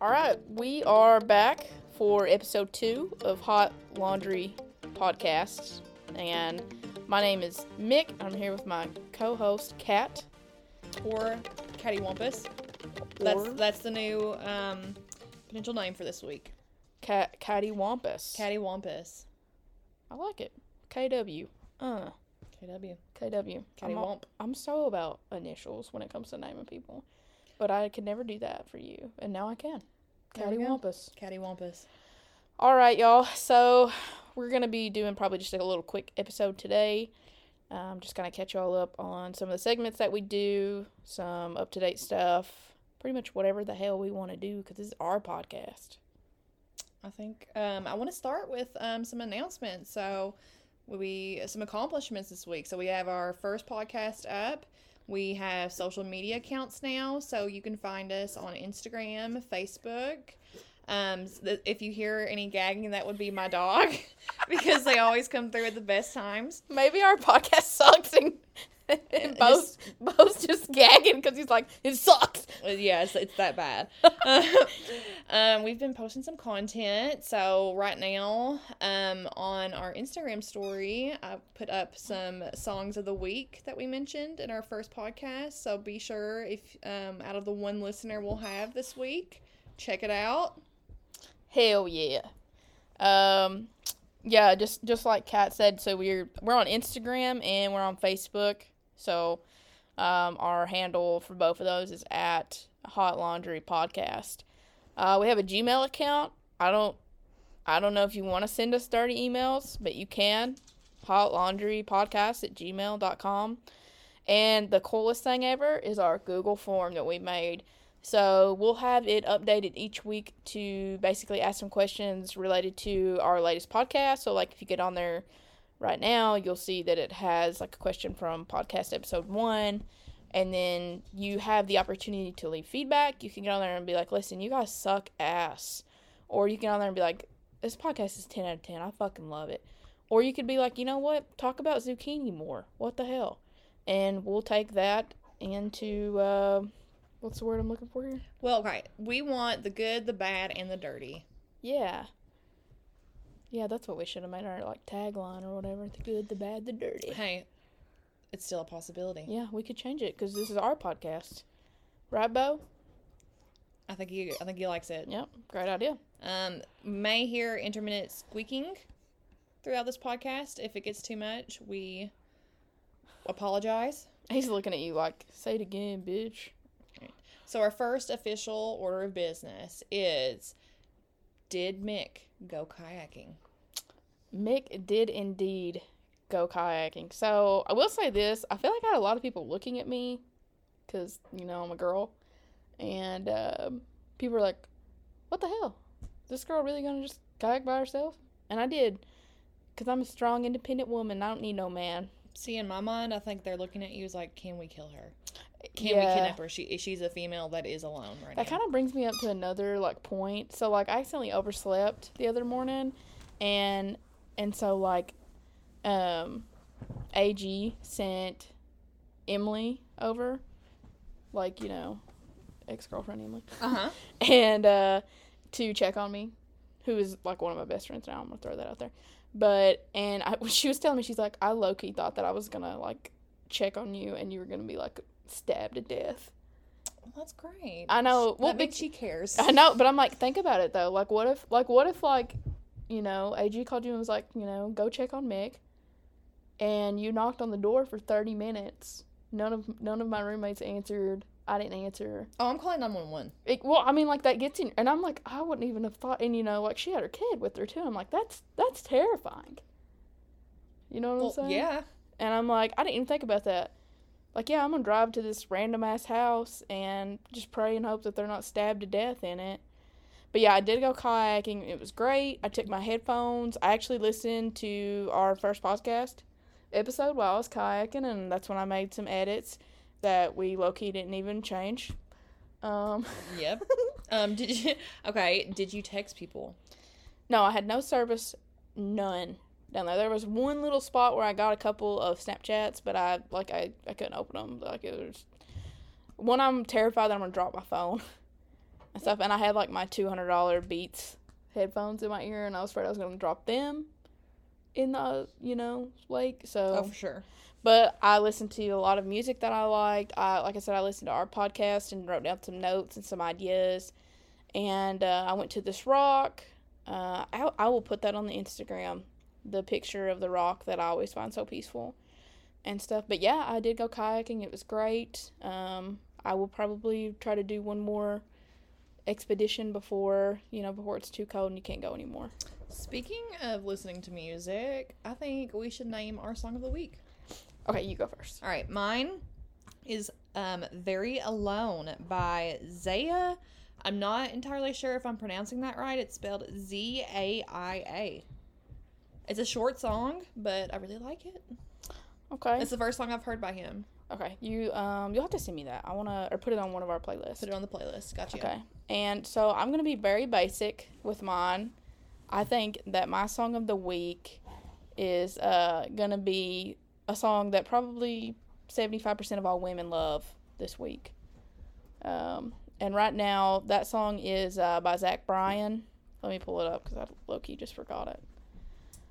All right, we are back for episode two of Hot Laundry Podcasts, and my name is Mick. I'm here with my co-host Kat. or Cattywampus. That's that's the new um, potential name for this week. Cat Catty Wampus. Cattywampus. I like it. KW. Uh, KW. KW. I'm, all- I'm so about initials when it comes to naming people, but I could never do that for you, and now I can. We Catty go. Wampus. All right, y'all. So we're gonna be doing probably just like a little quick episode today. Um, just kind of catch y'all up on some of the segments that we do, some up to date stuff, pretty much whatever the hell we want to do because this is our podcast. I think um, I want to start with um, some announcements. So we some accomplishments this week. So we have our first podcast up. We have social media accounts now, so you can find us on Instagram, Facebook. Um, if you hear any gagging, that would be my dog, because they always come through at the best times. Maybe our podcast sucks and, and just gagging because he's like, it sucks. Yes, it's, it's that bad. um, we've been posting some content. So right now, um, on our Instagram story, I put up some songs of the week that we mentioned in our first podcast. So be sure if um, out of the one listener we'll have this week, check it out. Hell yeah. Um, yeah, just just like Kat said, so we're we're on Instagram and we're on Facebook. So, um, our handle for both of those is at Hot Laundry Podcast. Uh, we have a Gmail account. I don't I don't know if you want to send us dirty emails, but you can. Hot Laundry Podcast at gmail.com. And the coolest thing ever is our Google form that we made. So we'll have it updated each week to basically ask some questions related to our latest podcast. So like if you get on there right now, you'll see that it has like a question from podcast episode one. And then you have the opportunity to leave feedback. You can get on there and be like, listen, you guys suck ass. Or you can get on there and be like, this podcast is 10 out of 10. I fucking love it. Or you could be like, you know what? Talk about zucchini more. What the hell? And we'll take that into, uh, what's the word I'm looking for here? Well, right. We want the good, the bad, and the dirty. Yeah. Yeah, that's what we should have made our like tagline or whatever. The good, the bad, the dirty. Hey, it's still a possibility. Yeah, we could change it because this is our podcast, right, Bo? I think you. I think he likes it. Yep, great idea. Um, may hear intermittent squeaking throughout this podcast. If it gets too much, we apologize. He's looking at you like, say it again, bitch. So our first official order of business is: Did Mick go kayaking? Mick did indeed go kayaking. So I will say this: I feel like I had a lot of people looking at me because you know I'm a girl, and um, people were like, "What the hell? This girl really gonna just kayak by herself?" And I did, because I'm a strong, independent woman. I don't need no man. See, in my mind, I think they're looking at you as like, can we kill her? Can we kidnap her? She she's a female that is alone right That now. kind of brings me up to another like point. So like I accidentally overslept the other morning and and so like um AG sent Emily over like, you know, ex-girlfriend Emily Uh huh. and uh to check on me who is like one of my best friends now. I'm to throw that out there. But and I she was telling me she's like I low key thought that I was going to like check on you and you were going to be like stabbed to death. Well, that's great. I know. Well, That means she cares. I know, but I'm like, think about it though. Like, what if, like, what if, like, you know, AG called you and was like, you know, go check on Mick, and you knocked on the door for 30 minutes. None of none of my roommates answered. I didn't answer. Oh, I'm calling nine one one. It, well, I mean, like that gets in, and I'm like, I wouldn't even have thought. And you know, like she had her kid with her too. I'm like, that's that's terrifying. You know what Well, I'm saying? yeah. And I'm like, I didn't even think about that. Like, yeah, I'm gonna drive to this random ass house and just pray and hope that they're not stabbed to death in it. But yeah, I did go kayaking. It was great. I took my headphones. I actually listened to our first podcast episode while I was kayaking, and that's when I made some edits that we low key didn't even change. Um, Yep. um. Did you? Okay. Did you text people? no, I had no service, none down there. There was one little spot where I got a couple of Snapchats, but I like I, I couldn't open them. Like it was one. I'm terrified that I'm gonna drop my phone. and stuff. And I had like my two hundred dollar Beats headphones in my ear, and I was afraid I was gonna drop them in the you know lake. So Oh, for sure. but I listened to a lot of music that I liked. I, like I said, I listened to our podcast and wrote down some notes and some ideas. And uh, I went to this rock. Uh, I, I will put that on the Instagram, the picture of the rock that I always find so peaceful and stuff. But yeah, I did go kayaking. It was great. Um, I will probably try to do one more expedition before you know before it's too cold and you can't go anymore. Speaking of listening to music, I think we should name our song of the week. Okay, you go first. All right, mine is um, Very Alone by Zaya. I'm not entirely sure if I'm pronouncing that right. It's spelled Z A I A. It's a short song, but I really like it. Okay. It's the first song I've heard by him. Okay, you um you'll have to send me that. I wanna or put it on one of our playlists. Put it on the playlist. Gotcha. Okay, and so I'm gonna be very basic with mine. I think that my song of the week is uh gonna be a song that probably seventy five percent of all women love this week. Um, and right now that song is uh, by Zach Bryan. Let me pull it up because I low key just forgot it.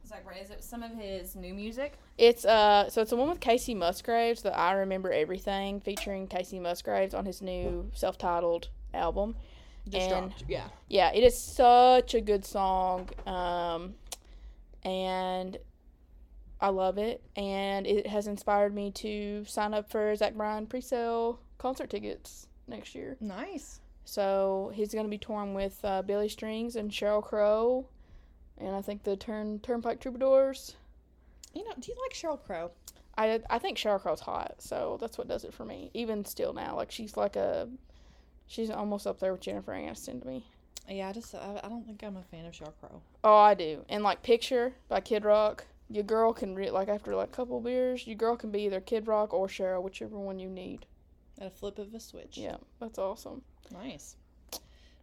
Zach Bryan, is it some of his new music? It's uh so it's the one with Kacey Musgraves, the I Remember Everything, featuring Kacey Musgraves on his new self titled album. Just And- dropped. Yeah. Yeah, it is such a good song. Um and I love it. And it has inspired me to sign up for Zach Bryan pre sale concert tickets next year. Nice. So he's gonna be touring with uh, Billy Strings and Sheryl Crow and I think the Turn Turnpike Troubadours. You know, do you like Sheryl Crow? I I think Sheryl Crow's hot, so that's what does it for me. Even still now, like she's like a, she's almost up there with Jennifer Aniston to me. Yeah, I just I, I don't think I'm a fan of Sheryl Crow. Oh, I do. And like Picture by Kid Rock, your girl can re- like after like a couple beers, your girl can be either Kid Rock or Sheryl, whichever one you need. At a flip of a switch. Yeah, that's awesome. Nice.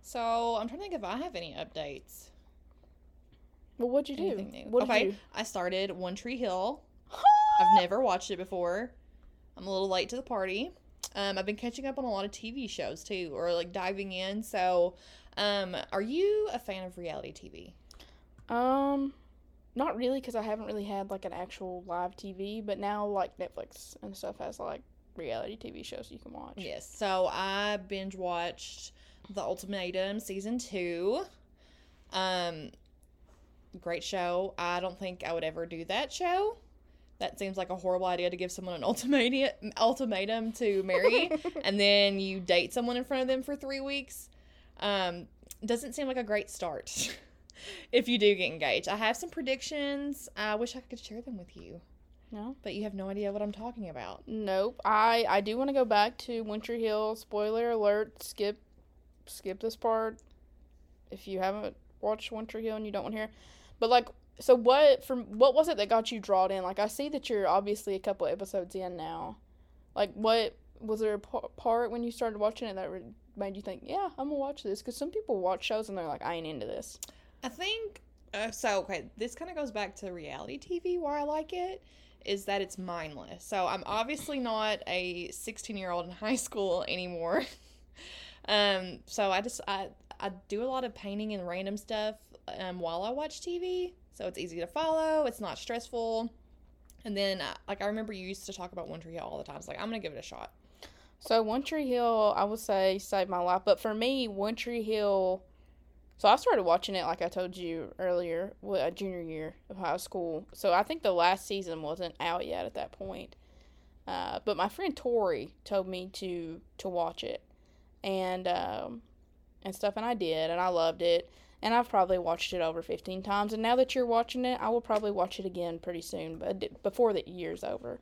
So I'm trying to think if I have any updates. Well, what'd you do? What okay, did you? I started One Tree Hill. I've never watched it before. I'm a little late to the party. Um, I've been catching up on a lot of TV shows too, or like diving in. So, um, are you a fan of reality TV? Um, not really, because I haven't really had like an actual live TV. But now like Netflix and stuff has like reality TV shows you can watch. Yes. So I binge watched The Ultimatum season two. Um, great show. I don't think I would ever do that show. That seems like a horrible idea to give someone an ultimatum ultimatum to marry, and then you date someone in front of them for three weeks. Um, doesn't seem like a great start. if you do get engaged, I have some predictions. I wish I could share them with you, No. but you have no idea what I'm talking about. Nope. I I do want to go back to One Tree Hill. Spoiler alert. Skip skip this part if you haven't watched One Tree Hill and you don't want to hear. But like so what from what was it that got you drawn in? Like I see that you're obviously a couple episodes in now. Like what was there a part when you started watching it that made you think, "Yeah, I'm to watch this" cuz some people watch shows and they're like, "I ain't into this." I think uh, so. Okay, this kind of goes back to reality TV. Why I like it is that it's mindless. So I'm obviously not a 16 year old in high school anymore. um, so I just I I do a lot of painting and random stuff um, while I watch TV. So it's easy to follow. It's not stressful. And then, uh, like I remember you used to talk about One Tree Hill all the time. It's like I'm gonna give it a shot. So One Tree Hill, I would say saved my life. But for me, One Tree Hill. So I started watching it like I told you earlier, wa- uh, junior year of high school. So I think the last season wasn't out yet at that point. Uh, but my friend Tori told me to to watch it, and um, and stuff, and I did, and I loved it. And I've probably watched it over fifteen times. And now that you're watching it, I will probably watch it again pretty soon, but before the year's over.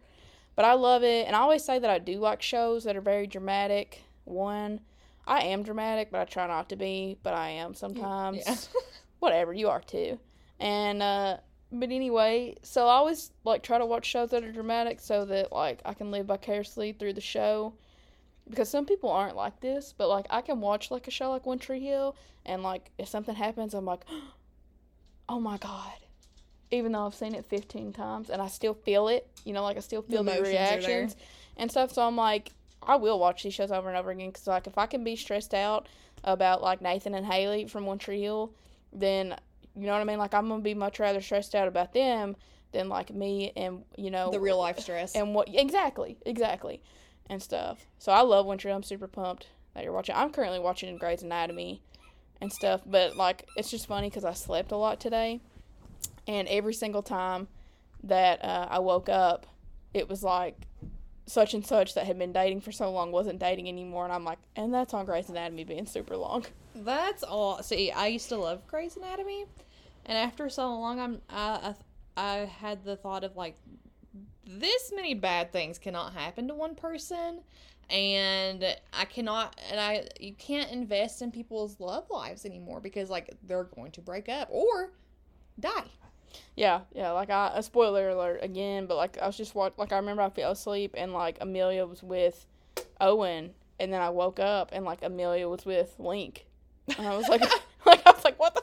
But I love it, and I always say that I do like shows that are very dramatic. One, I am dramatic, but I try not to be, but I am sometimes. Yeah. Whatever, you are too. And uh but anyway, so I always like try to watch shows that are dramatic so that like I can live vicariously through the show. Because some people aren't like this, but like I can watch like a show like One Tree Hill and like if something happens I'm like oh my god. Even though I've seen it 15 times and I still feel it, you know, like I still feel the, there. reactions and stuff. So I'm like, I will watch these shows over and over again because like if I can be stressed out about like Nathan and Haley from One Tree Hill, then you know what I mean. Like I'm gonna be much rather stressed out about them than like me and you know The real life stress. and what exactly exactly and stuff. So I love. Hill. I'm super pumped that you're watching. I'm currently watching Grey's Anatomy and stuff, but like it's just funny because I slept a lot today, and every single time that uh, I woke up, it was like such and such that had been dating for so long wasn't dating anymore, and I'm like, and that's on Grey's Anatomy being super long. That's all. See, I used to love Grey's Anatomy, and after so long, I'm I I, I had the thought of like, this many bad things cannot happen to one person, and I cannot, and I you can't invest in people's love lives anymore because like they're going to break up or die. Yeah, yeah. Like I, a spoiler alert again, but like I was just watch, like I remember I fell asleep and like Amelia was with Owen, and then I woke up and like Amelia was with Link, and I was like, like I was like, what the,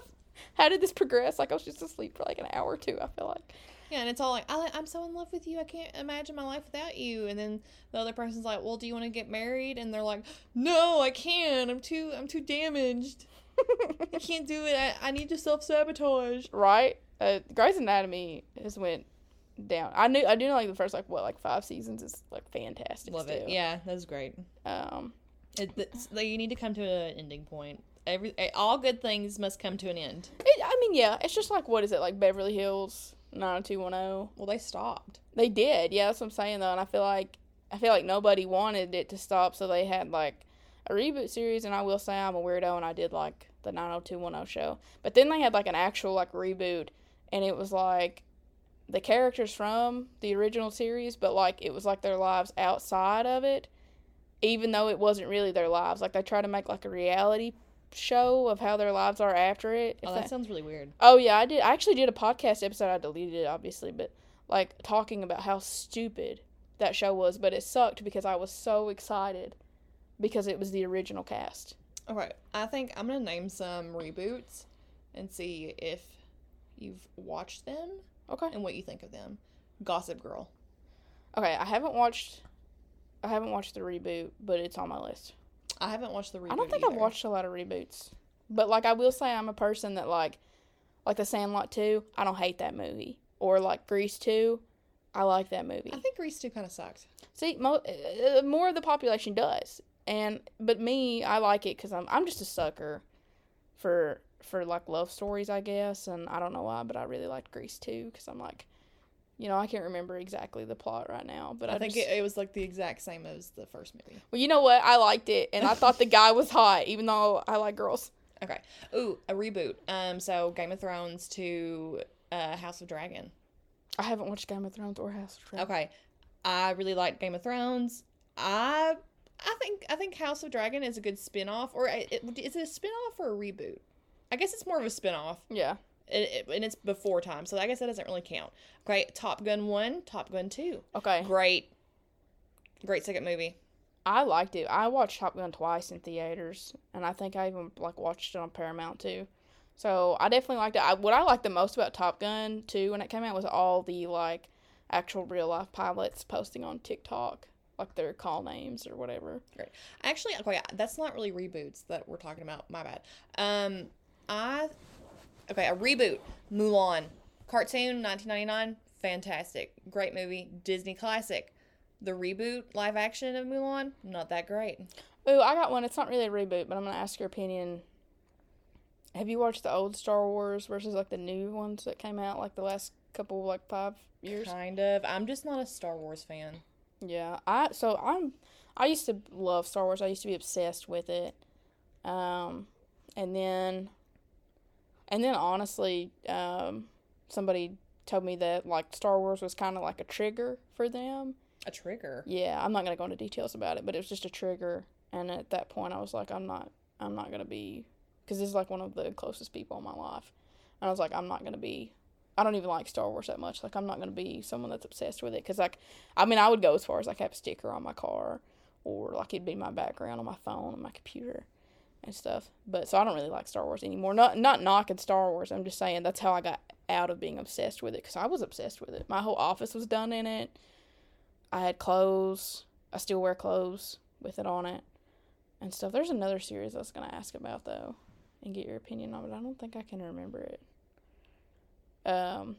how did this progress? Like I was just asleep for like an hour or two. I feel like. And it's all like, I, I'm so in love with you, I can't imagine my life without you. And then the other person's like, well, do you want to get married? And they're like, no, I can't. I'm too, I'm too damaged. I can't do it. I, I need to self sabotage. right? Uh, Grey's Anatomy has went down. I knew I do know like the first like what like five seasons is like fantastic. Love it. still. Yeah, that's great. Um. It, it's, like, you need to come to an ending point. Every all good things must come to an end. It, I mean, yeah. It's just like what is it like Beverly Hills nine hundred two one zero. Well, they stopped. They did, yeah. That's what I'm saying though, and I feel like I feel like nobody wanted it to stop, so they had like a reboot series. And I will say I'm a weirdo, and I did like the nine hundred two one zero show, but then they had like an actual like reboot, and it was like the characters from the original series, but like it was like their lives outside of it, even though it wasn't really their lives. Like they tried to make like a reality show of how their lives are after it. Oh, that- that sounds really weird. Oh yeah, I did. I actually did a podcast episode. I deleted it obviously, but like talking about how stupid that show was. But it sucked because I was so excited because it was the original cast. All right, I think I'm gonna name some reboots and see if you've watched them Okay. and what you think of them. Gossip Girl. Okay. I haven't watched. I haven't watched the reboot, but it's on my list. I haven't watched the reboot. I don't think either. I've watched a lot of reboots, but like I will say, I'm a person that like, like the Sandlot two. I don't hate that movie, or like Grease two. I like that movie. I think Grease 2 kind of sucked. See, mo- uh, more of the population does, and but me, I like it because I'm I'm just a sucker for for like love stories, I guess, and I don't know why, but I really liked Grease too because I'm like, you know, I can't remember exactly the plot right now, but I, I think just, it, it was like the exact same as the first movie. well, you know what, I liked it, and I thought the guy was hot, even though I like girls. Okay. Ooh, a reboot. Um, so Game of Thrones to uh, House of Dragon. I haven't watched Game of Thrones or House of Dragon. Okay. I really like Game of Thrones. I I think I think House of Dragon is a good spin-off or it, it- is it a spin-off or a reboot? I guess it's more of a spin-off. Yeah. It, it, and it's before time, so I guess that doesn't really count. Okay, Top Gun 1, Top Gun 2. Okay. Great. Great second movie. I liked it. I watched Top Gun twice in theaters, and I think I even like watched it on Paramount too. So I definitely liked it. I, what I liked the most about Top Gun too when it came out was all the like actual real life pilots posting on TikTok like their call names or whatever. Great. Actually, okay, that's not really reboots that we're talking about. My bad. Um, I okay, a reboot. Mulan, cartoon, 1999, fantastic, great movie, Disney classic. The reboot live action of Mulan, not that great. Ooh, I got one. It's not really a reboot, but I'm gonna ask your opinion. Have you watched the old Star Wars versus like the new ones that came out like the last couple like five years? Kind of. I'm just not a Star Wars fan. Yeah, I so I'm I used to love Star Wars. I used to be obsessed with it. Um and then and then honestly, um somebody told me that like Star Wars was kind of like a trigger for them. A trigger. Yeah, I'm not going to go into details about it, but it was just a trigger and at that point I was like I'm not I'm not going to be cuz this is like one of the closest people in my life. And I was like I'm not going to be I don't even like Star Wars that much. Like I'm not going to be someone that's obsessed with it cuz like I mean I would go as far as like have a sticker on my car or like it'd be my background on my phone on my computer and stuff. But so I don't really like Star Wars anymore. Not not knocking Star Wars. I'm just saying that's how I got out of being obsessed with it cuz I was obsessed with it. My whole office was done in it. I had clothes. I still wear clothes with it on it and stuff. There's another series I was gonna ask about though, and get your opinion on it. I don't think I can remember it. Um,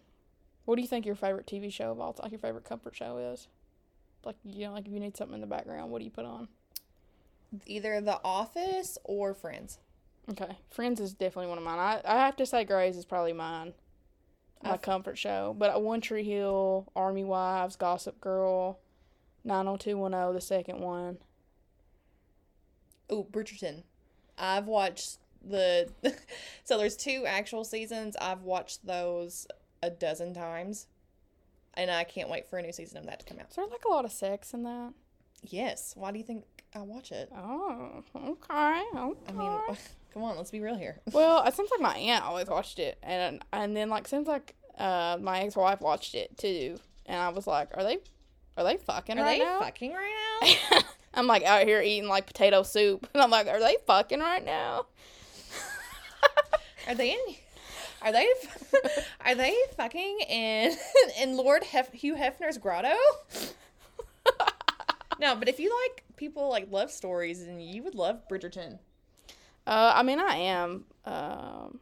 what do you think your favorite TV show of all time, your favorite comfort show is? Like you know, like if you need something in the background, what do you put on? Either The Office or Friends. Okay, Friends is definitely one of mine. I I have to say Grey's is probably mine. My I've- comfort show, but One Tree Hill, Army Wives, Gossip Girl, nine hundred two one zero, the second one. Oh, Bridgerton. I've watched the. so there's two actual seasons. I've watched those a dozen times, and I can't wait for a new season of that to come out. Is there like a lot of sex in that? Yes. Why do you think I watch it? Oh, okay, okay. I mean, come on, let's be real here. well, it seems like my aunt always watched it, and and then like seems like uh my ex wife watched it too, and I was like, are they, are they fucking Are right they now? fucking right now? I'm like out here eating like potato soup, and I'm like, are they fucking right now? Are they in? Are they? Are they fucking in in Lord Hef, Hugh Hefner's grotto? No, but if you like people like love stories, and you would love Bridgerton. Uh, I mean, I am um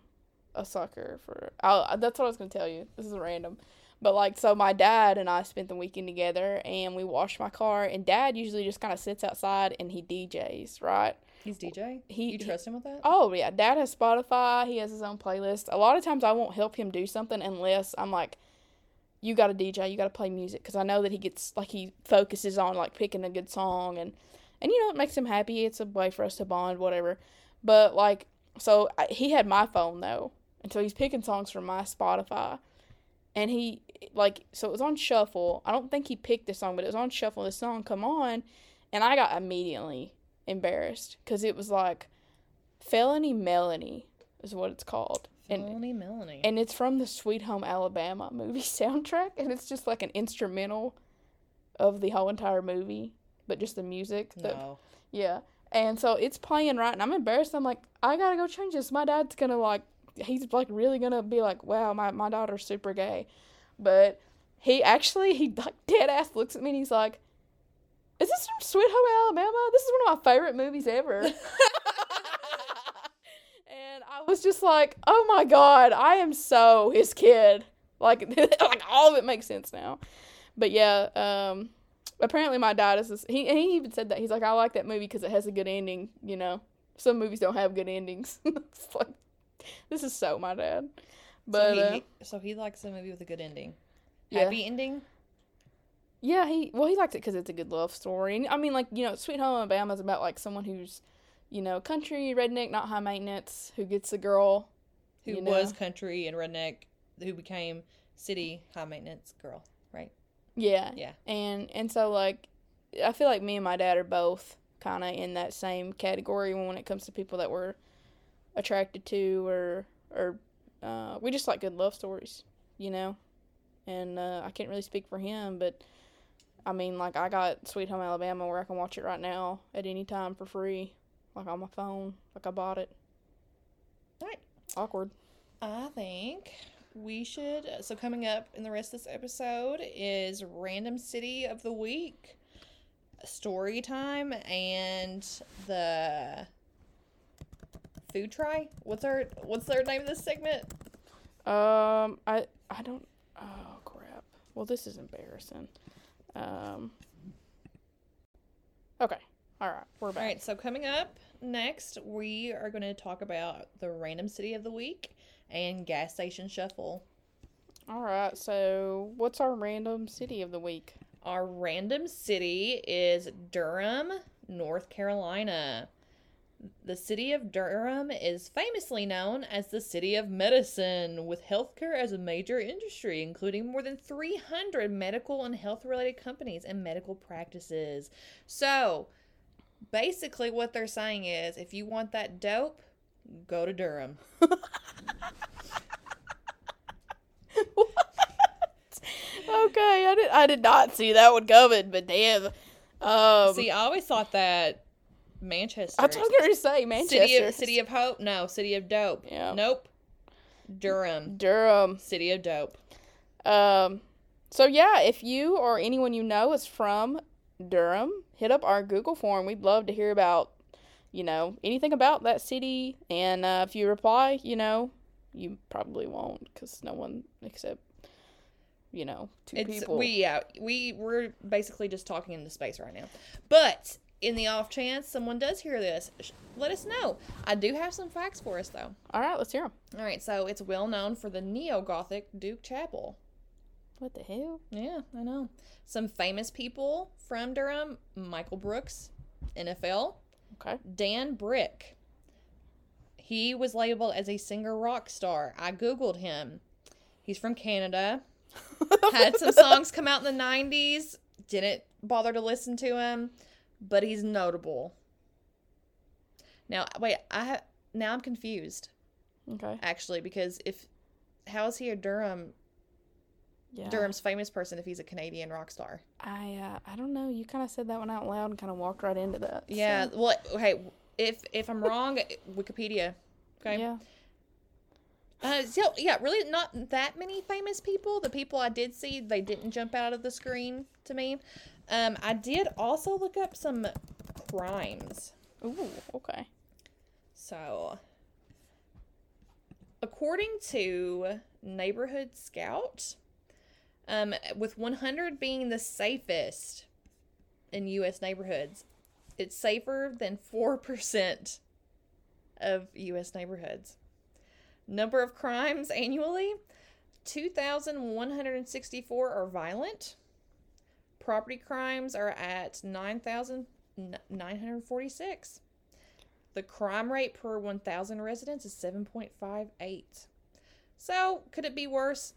a sucker for. I'll, that's what I was gonna tell you. This is random, but like, so my dad and I spent the weekend together, and we washed my car. And Dad usually just kind of sits outside and he DJs, right? He's DJ. He- you trust him with that? Oh yeah, Dad has Spotify. He has his own playlist. A lot of times I won't help him do something unless I'm like, "You got to DJ. You got to play music," because I know that he gets like he focuses on like picking a good song and and you know it makes him happy. It's a way for us to bond, whatever. But like, so I, he had my phone though, and so he's picking songs from my Spotify, and he like so it was on shuffle. I don't think he picked the song, but it was on shuffle. The song come on, and I got immediately embarrassed because it was like Felony Melanie is what it's called. And Melanie, Melanie. and it's from the Sweet Home Alabama movie soundtrack and it's just like an instrumental of the whole entire movie, but just the music. The- no. yeah. And so it's playing right and I'm embarrassed. I'm like, I gotta go change this. My dad's gonna like he's like really gonna be like, Wow, my, my daughter's super gay. But he actually he like dead ass looks at me and he's like, Is this from Sweet Home Alabama? This is one of my favorite movies ever. was just like, "Oh my god, I am so his kid." Like, like all of it makes sense now. But yeah, um, apparently my dad is. This, he he even said that he's like, "I like that movie because it has a good ending." You know, some movies don't have good endings. it's like, this is so my dad. But so, uh, he, so he likes a movie with a good ending. Yeah. Happy ending. Yeah, he well he likes it because it's a good love story. And I mean, like you know, Sweet Home Alabama is about like someone who's, you know, country redneck, not high maintenance, who gets the girl. Who you know. was country and redneck, who became city high maintenance girl, right? Yeah, Yeah. and and so like, I feel like me and my dad are both kind of in that same category when it comes to people that we're attracted to or or uh, we just like good love stories, you know. And uh, I can't really speak for him, but I mean, like I got Sweet Home Alabama where I can watch it right now at any time for free, like on my phone, like I bought it. Right. Awkward. I think we should. So, coming up in the rest of this episode is Random City of the Week, Story Time, and the Food Try. What's our What's their name of this segment? Um, I I don't. Oh crap. Well, this is embarrassing. Um. Okay. All right. We're back. right. So, coming up next, we are going to talk about the Random City of the Week and Gas Station Shuffle. All right. So, what's our random city of the week? Our random city is Durham, North Carolina. The city of Durham is famously known as the city of medicine, with healthcare as a major industry, including more than 300 medical and health related companies and medical practices. So, basically, what they're saying is if you want that dope, go to Durham. Okay, I did. I did not see that one coming, but damn. Um, See, I always thought that Manchester. I was going to say Manchester. City of City of Hope? No, City of Dope. Yeah. Nope. Durham. Durham. City of Dope. Um, so yeah, if you or anyone you know is from Durham, hit up our Google form. We'd love to hear about, you know, anything about that city. And uh, if you reply, you know, you probably won't because no one except, you know, two It's people. we yeah we we're basically just talking into space right now, but in the off chance someone does hear this, sh- let us know. I do have some facts for us though. All right, let's hear them. All right, so it's well known for the neo Gothic Duke Chapel. What the hell? Yeah, I know. Some famous people from Durham: Michael Brooks, NFL, Okay. Dan Brick. He was labeled as a singer rock star. I googled him. He's from Canada. Had some songs come out in the 90s. Didn't bother to listen to him, but he's notable. Now, wait, I ha- now I'm confused Okay. actually because if how is he a Durham Yeah. Durham's famous person if he's a Canadian rock star? I uh, I don't know. You kind of said that one out loud and kind of walked right into that. Yeah. so- Well, hey, If if I'm wrong, Wikipedia. Okay. Yeah. Uh, so yeah, really not that many famous people. The people I did see, they didn't jump out of the screen to me. Um, I did also look up some crimes. Ooh. Okay. So, according to Neighborhood Scout, um, with 100 being the safest in U.S. neighborhoods, it's safer than 4% of U.S. neighborhoods. Number of crimes annually 2,164 are violent. Property crimes are at 9,946. The crime rate per 1,000 residents is 7.58. So, could it be worse?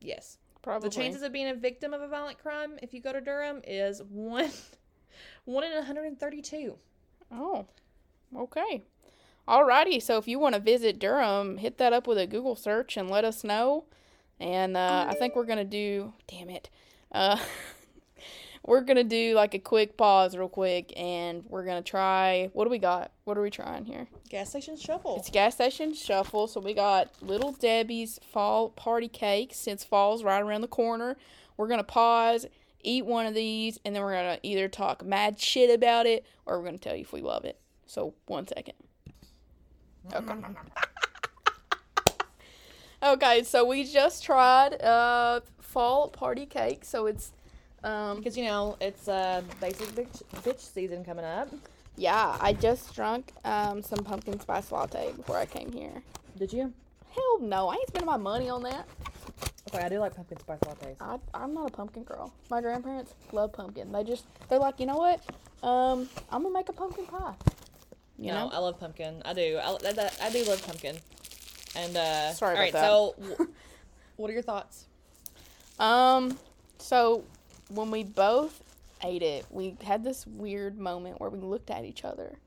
Yes. Probably. The chances of being a victim of a violent crime if you go to Durham is 1 1 in 132. Oh, okay. Alrighty. So if you want to visit Durham, hit that up with a Google search and let us know. And uh, I think we're gonna do. Damn it. Uh, we're gonna do like a quick pause, real quick, and we're gonna try. What do we got? What are we trying here? Gas station shuffle. It's gas station shuffle. So we got Little Debbie's fall party cake. Since fall's right around the corner, we're gonna pause, eat one of these, and then we're gonna either talk mad shit about it or we're gonna tell you if we love it. So one second. Okay. okay, so we just tried uh fall party cake. So it's um because you know it's uh, basic bitch, bitch season coming up. yeah, I just drunk um some pumpkin spice latte before I came here. Did you? Hell no, I ain't spending my money on that. Okay, I do like pumpkin spice lattes. I, I'm not a pumpkin girl. My grandparents love pumpkin. They just they're like, you know what? Um, I'm gonna make a pumpkin pie. You no, know? I love pumpkin. I do. I, I, I do love pumpkin. And uh, Sorry all about right. that. So, what are your thoughts? Um, so when we both ate it, we had this weird moment where we looked at each other.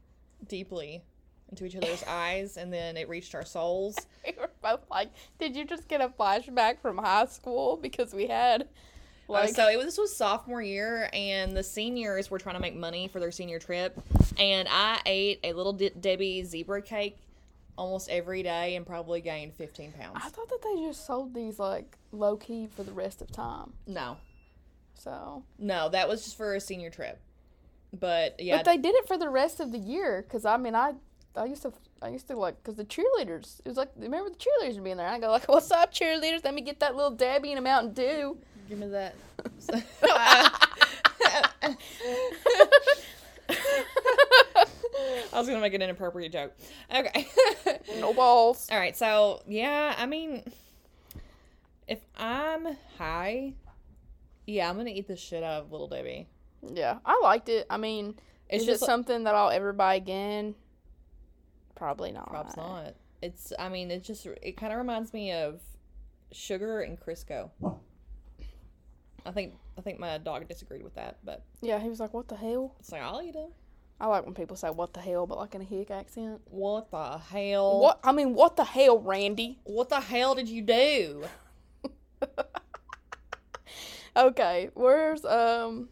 Deeply into each other's eyes, and then it reached our souls. We were both like, "Did you just get a flashback from high school?" Because we had, Like, like, so it was, this was sophomore year, and the seniors were trying to make money for their senior trip, and I ate a little De- Debbie zebra cake almost every day, and probably gained fifteen pounds. I thought that they just sold these like low key for the rest of time. No, So, no, that was just for a senior trip. But yeah, but they did it for the rest of the year. Cause I mean, I, I used to, I used to like, cause the cheerleaders. It was like, remember the cheerleaders being there. I go like, "What's up, cheerleaders? Let me get that little Debbie and a Mountain Dew." give me that. I was gonna make an inappropriate joke. Okay. no balls. All right. So yeah, I mean, if I'm high, yeah, I'm gonna eat the shit out of Little Debbie. Yeah, I liked it. I mean, It's is just it like- something that I'll ever buy again? Probably not. Props not. It's. I mean, it just. It kind of reminds me of sugar and Crisco. I think. I think my dog disagreed with that, but Yeah, he was like, "What the hell?" it's like I'll eat them. I like when people say "What the hell," but like in a hick accent. What the hell? What? I mean, what the hell, Randy? What the hell did you do? Okay, where's um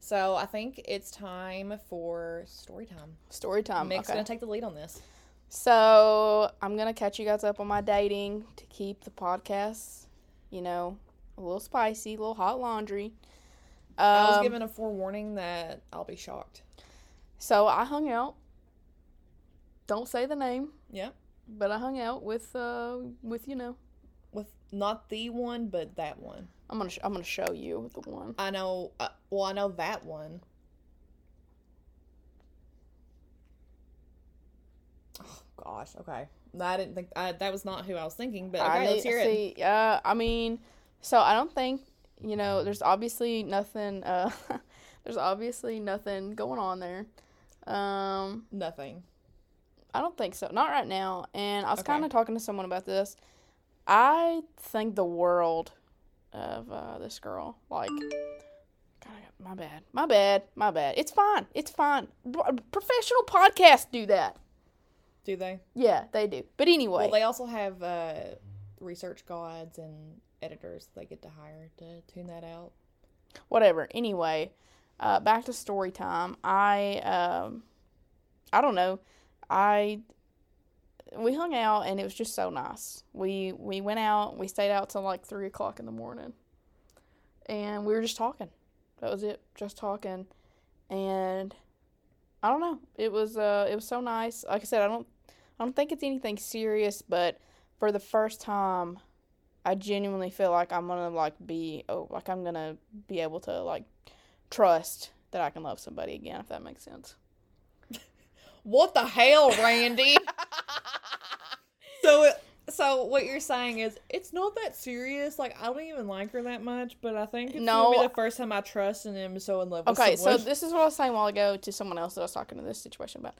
So I think it's time for story time. story time? Mick's okay. gonna take the lead on this. So I'm gonna catch you guys up on my dating to keep the podcast, you know, a little spicy, a little hot laundry. I was Um, given a forewarning that I'll be shocked. So I hung out. Don't say the name, Yeah. but I hung out with uh with you know. With not the one, but that one. I'm gonna sh- I'm gonna show you the one. I know. Uh, well, I know that one. Oh gosh. Okay. I didn't think I, that was not who I was thinking. But okay, I let's hear it. see, uh, I mean, so I don't think you know. There's obviously nothing. Uh, there's obviously nothing going on there. Um, Nothing. I don't think so. Not right now. And I was Okay. kind of talking to someone about this. I think the world of uh, this girl. Like, God, my bad. My bad. My bad. It's fine. It's fine. Professional podcasts do that. Do they? Yeah, they do. But anyway, Well, they also have uh, research guides and editors they get to hire to tune that out. whatever. Anyway, uh, back to story time. I um, I don't know. I we hung out and it was just so nice. We we went out. We stayed out till like three o'clock in the morning, and we were just talking. That was it. Just talking, and I don't know. It was uh it was so nice. Like I said, I don't I don't think it's anything serious, but for the first time. I genuinely feel like I'm gonna like be oh like I'm gonna be able to like trust that I can love somebody again if that makes sense. What the hell, Randy? so, it, so what you're saying is it's not that serious. Like I don't even like her that much, but I think it's No. gonna be the first time I trust and am so in love with Okay, so this is what I was saying a while ago to someone else that I was talking to this situation about.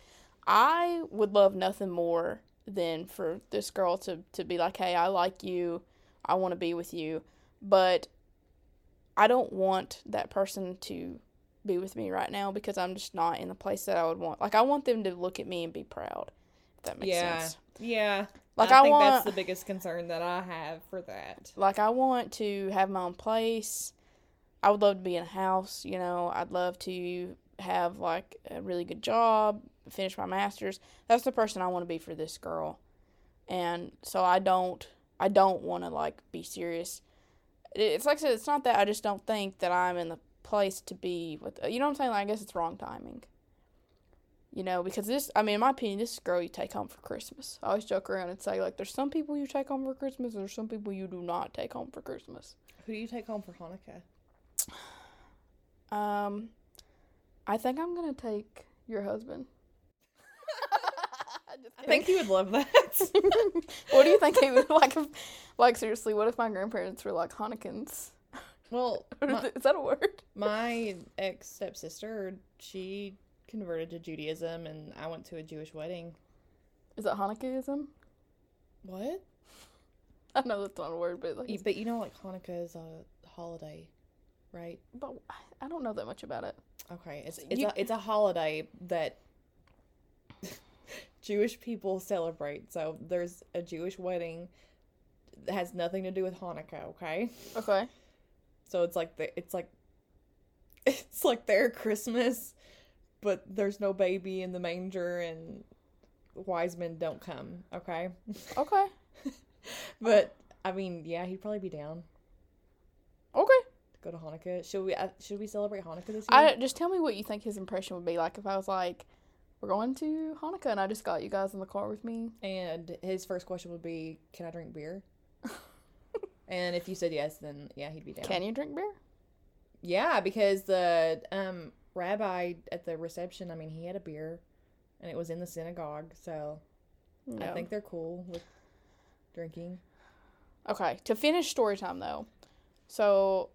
I would love nothing more than for this girl to to be like, "Hey, I like you. I want to be with you." But I don't want that person to be with me right now because I'm just not in the place that I would want. Like I want them to look at me and be proud. If that makes yeah, sense. yeah. Like, I, I think want- that's the biggest concern that I have for that. Like I want to have my own place. I would love to be in a house, you know. I'd love to have like a really good job, finish my masters. That's the person I want to be for this girl. And so I don't I don't want to like be serious. It's like I said it's not that I just don't think that I'm in the place to be with you know what I'm saying? Like, I guess it's wrong timing. You know, because this, I mean, in my opinion, this is a girl you take home for Christmas. I always joke around and say, like, there's some people you take home for Christmas, and there's some people you do not take home for Christmas. Who do you take home for Hanukkah? Um, I think I'm gonna take your husband. I think he would love that. what do you think he would like? If, like seriously, what if my grandparents were like Hanukkans? well, my, Is that a word? my ex stepsister, she converted to Judaism, and I went to a Jewish wedding. Is that Hanukkahism? What? I know that's not a word, but like, Y- But you know, like Hanukkah is a holiday, right? but I don't know that much about it. Okay, it's it's You- a it's a holiday that Jewish people celebrate. So there's a Jewish wedding that has nothing to do with Hanukkah. Okay, Okay. so it's like the it's like it's like their Christmas, but there's no baby in the manger and wise men don't come. Okay, Okay. but I mean, yeah, he'd probably be down Okay. go to Hanukkah. Should we uh, should we celebrate Hanukkah this year? I just tell me what you think his impression would be like if I was like, "We're going to Hanukkah," and I just got you guys in the car with me. And his first question would be, "Can I drink beer?" and if you said yes, then yeah, he'd be down. Can you drink beer? Yeah, because the um rabbi at the reception, I mean, he had a beer, and it was in the synagogue, so I think they're cool with drinking. Okay, to finish story time though. So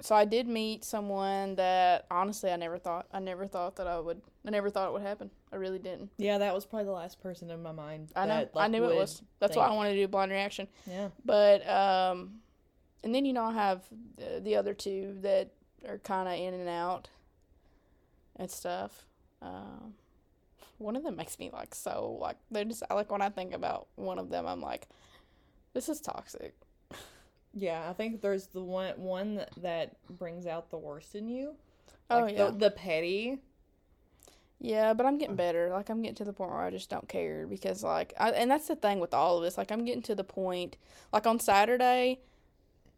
so I did meet someone that honestly I never thought I never thought that I would I never thought it would happen. I really didn't. Yeah, that was probably the last person in my mind. I know. that, I knew it was. That's why I wanted to do blind reaction. Yeah. But um and then you know I have the, the other two that are kind of in and out and stuff. Um one of them makes me like so like they're just I like when I think about one of them I'm like this is toxic. Yeah, I think there's the one one that, that brings out the worst in you. Oh, yeah. The, the petty. Yeah, but I'm getting better. Like I'm getting to the point where I just don't care because like I, and that's the thing with all of this. Like I'm getting to the point like on Saturday,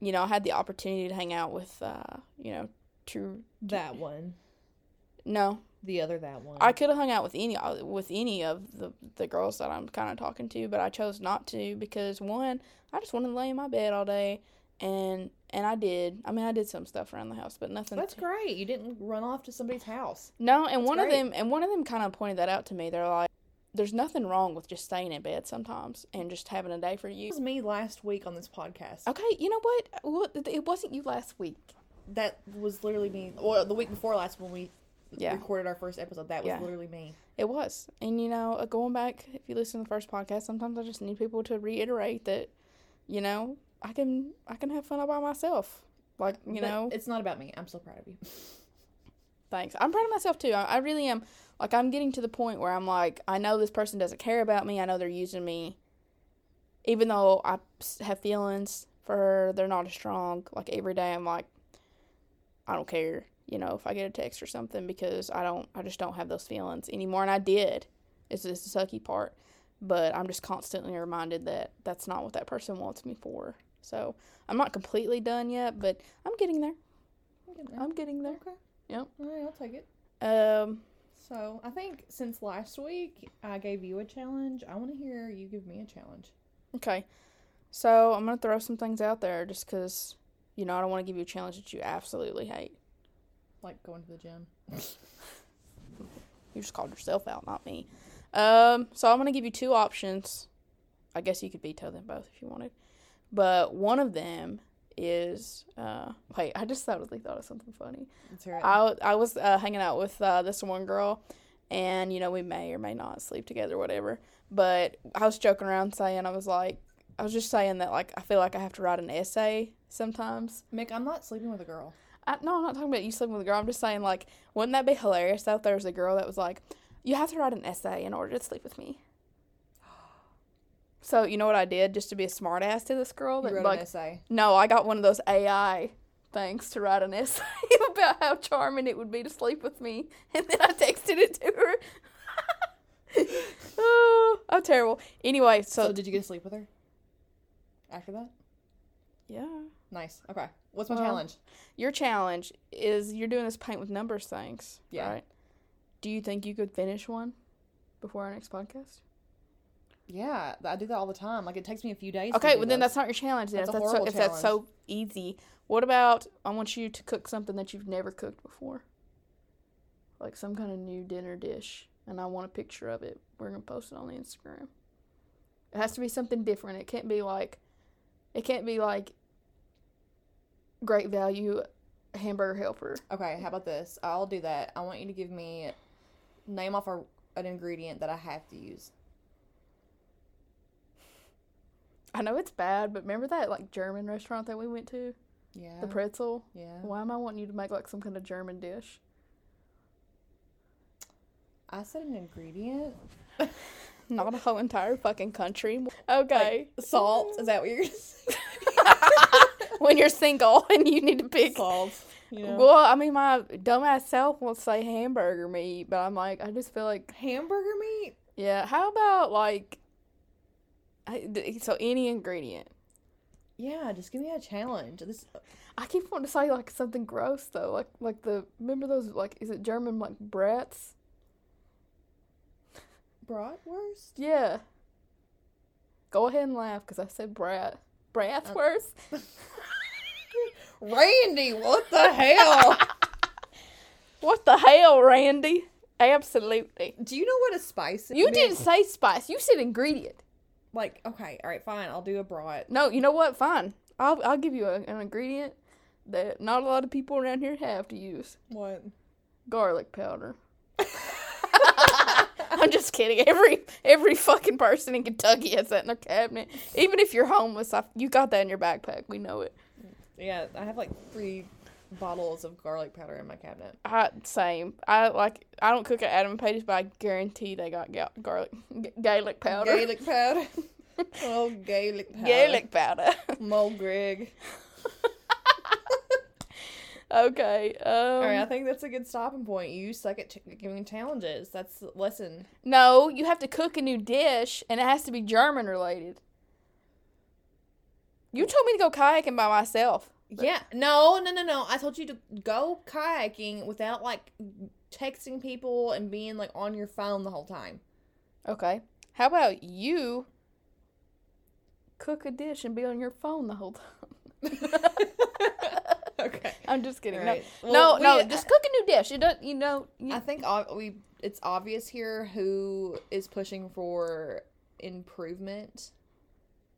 you know, I had the opportunity to hang out with uh, you know, to That one. No. The other that one. I could have hung out with any uh, with any of the the girls that I'm kind of talking to, but I chose not to because one, I just wanted to lay in my bed all day, and and I did. I mean, I did some stuff around the house, but nothing. That's great. You didn't run off to somebody's house. No, and one of them and one of them kind of pointed that out to me. They're like, "There's nothing wrong with just staying in bed sometimes and just having a day for you." It was me last week on this podcast. Okay, you know what? What it wasn't you last week. That was literally me. Or the week before last when we Yeah. recorded our first episode. That was Yeah. literally me. It was, and you know, uh, going back, if you listen to the first podcast, sometimes I just need people to reiterate that, you know, I can I can have fun all by myself. Like you But know, it's not about me. I'm so proud of you. thanks. I'm proud of myself too. I, I really am. Like I'm getting to the point where I'm like, I know this person doesn't care about me. I know they're using me, even though I have feelings for her. They're not as strong. Like every day, I'm like, I don't care. You know, if I get a text or something because I don't, I just don't have those feelings anymore. And I did. It's the sucky part, but I'm just constantly reminded that that's not what that person wants me for. So I'm not completely done yet, but I'm getting there. I'm getting there. Okay. Yep. All right, I'll take it. Um. So I think since last week I gave you a challenge, I want to hear you give me a challenge. Okay. So I'm gonna throw some things out there just because, you know, I don't want to give you a challenge that you absolutely hate. Like going to the gym. You just called yourself out, not me. Um. So I'm gonna give you two options. I guess you could veto them both if you wanted, but one of them is uh wait I just suddenly thought of something funny. It. I I was uh, hanging out with uh, this one girl, and you know we may or may not sleep together, whatever. But I was joking around saying I was like I was just saying that like I feel like I have to write an essay sometimes. Mick, I'm not sleeping with a girl. I, no, I'm not talking about you sleeping with a girl. I'm just saying like wouldn't that be hilarious? Though if there was a girl that was like, you have to write an essay in order to sleep with me. So you know what I did just to be a smartass to this girl? You That wrote like an essay. no, I got one of those AI things to write an essay about how charming it would be to sleep with me, and then I texted it to her. oh, I'm terrible. Anyway, so, So, did you get to sleep with her? After that? yeah, Nice. Okay. What's my Well, challenge? your challenge is you're doing this paint with numbers things, Yeah. right? Do you think you could finish one before our next podcast? Yeah, I do that all the time. Like it takes me a few days. to Okay, well then that's not your challenge. Then That's if a that's so, if that's so easy, what about I want you to cook something that you've never cooked before, like some kind of new dinner dish, and I want a picture of it. We're gonna post it on the Instagram. It has to be something different. It can't be like, it can't be like great value hamburger helper. Okay, how about this? I'll do that. I want you to give me name off a, an ingredient that I have to use. I know it's bad, but remember that like German restaurant that we went to, Yeah. the pretzel. yeah. Why am I wanting you to make like some kind of German dish? I said an ingredient. Not a whole entire fucking country. Okay. Salt. Is that what you're gonna say? when you're single and you need to pick. Salt. You know? Well, I mean, my dumbass self will say hamburger meat, but I'm like, I just feel like, Hamburger meat. yeah. How about like, so any ingredient? Yeah, just give me a challenge. This uh, I keep wanting to say like something gross though, like like the remember those like is it German like brats? bratwurst. Yeah. Go ahead and laugh because I said brat. Bratwurst. Uh, Randy, what the hell? what the hell, Randy? Absolutely. do you know what a spice is? You didn't say spice. You said ingredient. like. Okay, all right, fine. I'll do a brat. No, you know what? Fine. I'll I'll give you a, an ingredient that not a lot of people around here have to use. What? Garlic powder. I'm just kidding. Every every fucking person in Kentucky has that in their cabinet. Even if you're homeless, I, you got that in your backpack. We know it. Yeah, I have like three bottles of garlic powder in my cabinet. I same. I like. I don't cook at Adam and Patty's, but I guarantee they got ga- garlic, g- Gaelic powder. Gaelic powder. oh, Gaelic powder. Gaelic powder. Mo Greg. okay. Um, All right, I think that's a good stopping point. You suck at ch- giving challenges. That's the lesson. No, you have to cook a new dish, and it has to be German related. You told me to go kayaking by myself. Yeah, no, no, no, no. I told you to go kayaking without like texting people and being like on your phone the whole time. Okay. How about you cook a dish and be on your phone the whole time? okay. I'm just kidding. Right. No, Well, no, we- no. Just uh, cook a new dish. You don't. You know. You, I think we it's obvious here who is pushing for improvement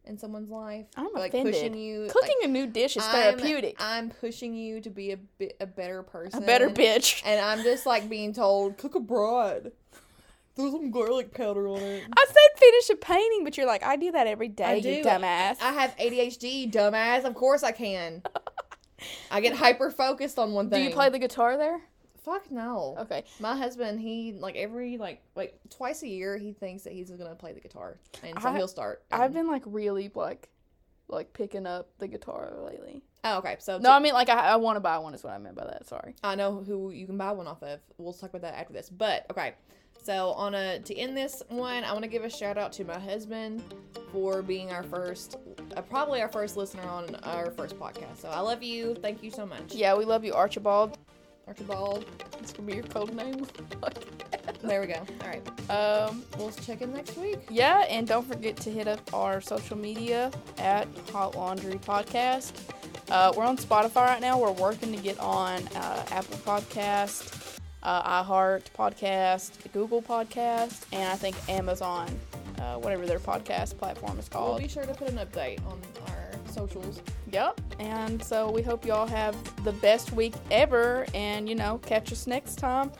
in someone's life. I'm like offended. pushing you like, cooking a new dish is I'm- therapeutic. I'm, pushing you to be a bit a better person. a better bitch. And I'm just like being told, cook a broad. Throw some garlic powder on it. I said finish a painting, but you're like, I do that every day, I you do. dumbass. I have ADHD, dumbass. Of course I can. I get hyper focused on one thing. do you play the guitar there? Fuck no. Okay. My husband, he like every like like twice a year, he thinks that he's gonna play the guitar, and so I- he'll start. I've been like really like, like picking up the guitar lately. Oh, okay. So No, I mean like I, I want to buy one is what I meant by that. Sorry. I know who you can buy one off of. We'll talk about that after this. But okay. So on a to end this one, I want to give a shout out to my husband for being our first, uh, probably our first listener on our first podcast. So I love you. Thank you so much. Yeah, we love you, Archibald. Archibald. It's gonna be your code name. There we go. All right. um. We'll check in next week. Yeah, and don't forget to hit up our social media at Hot Laundry Podcast. Uh, we're on Spotify right now. We're working to get on uh, Apple Podcast, uh, iHeart Podcast, Google Podcast, and I think Amazon, uh, whatever their podcast platform is called. We'll be sure to put an update on our socials. Yep. And so we hope y'all have the best week ever, and you know, catch us next time.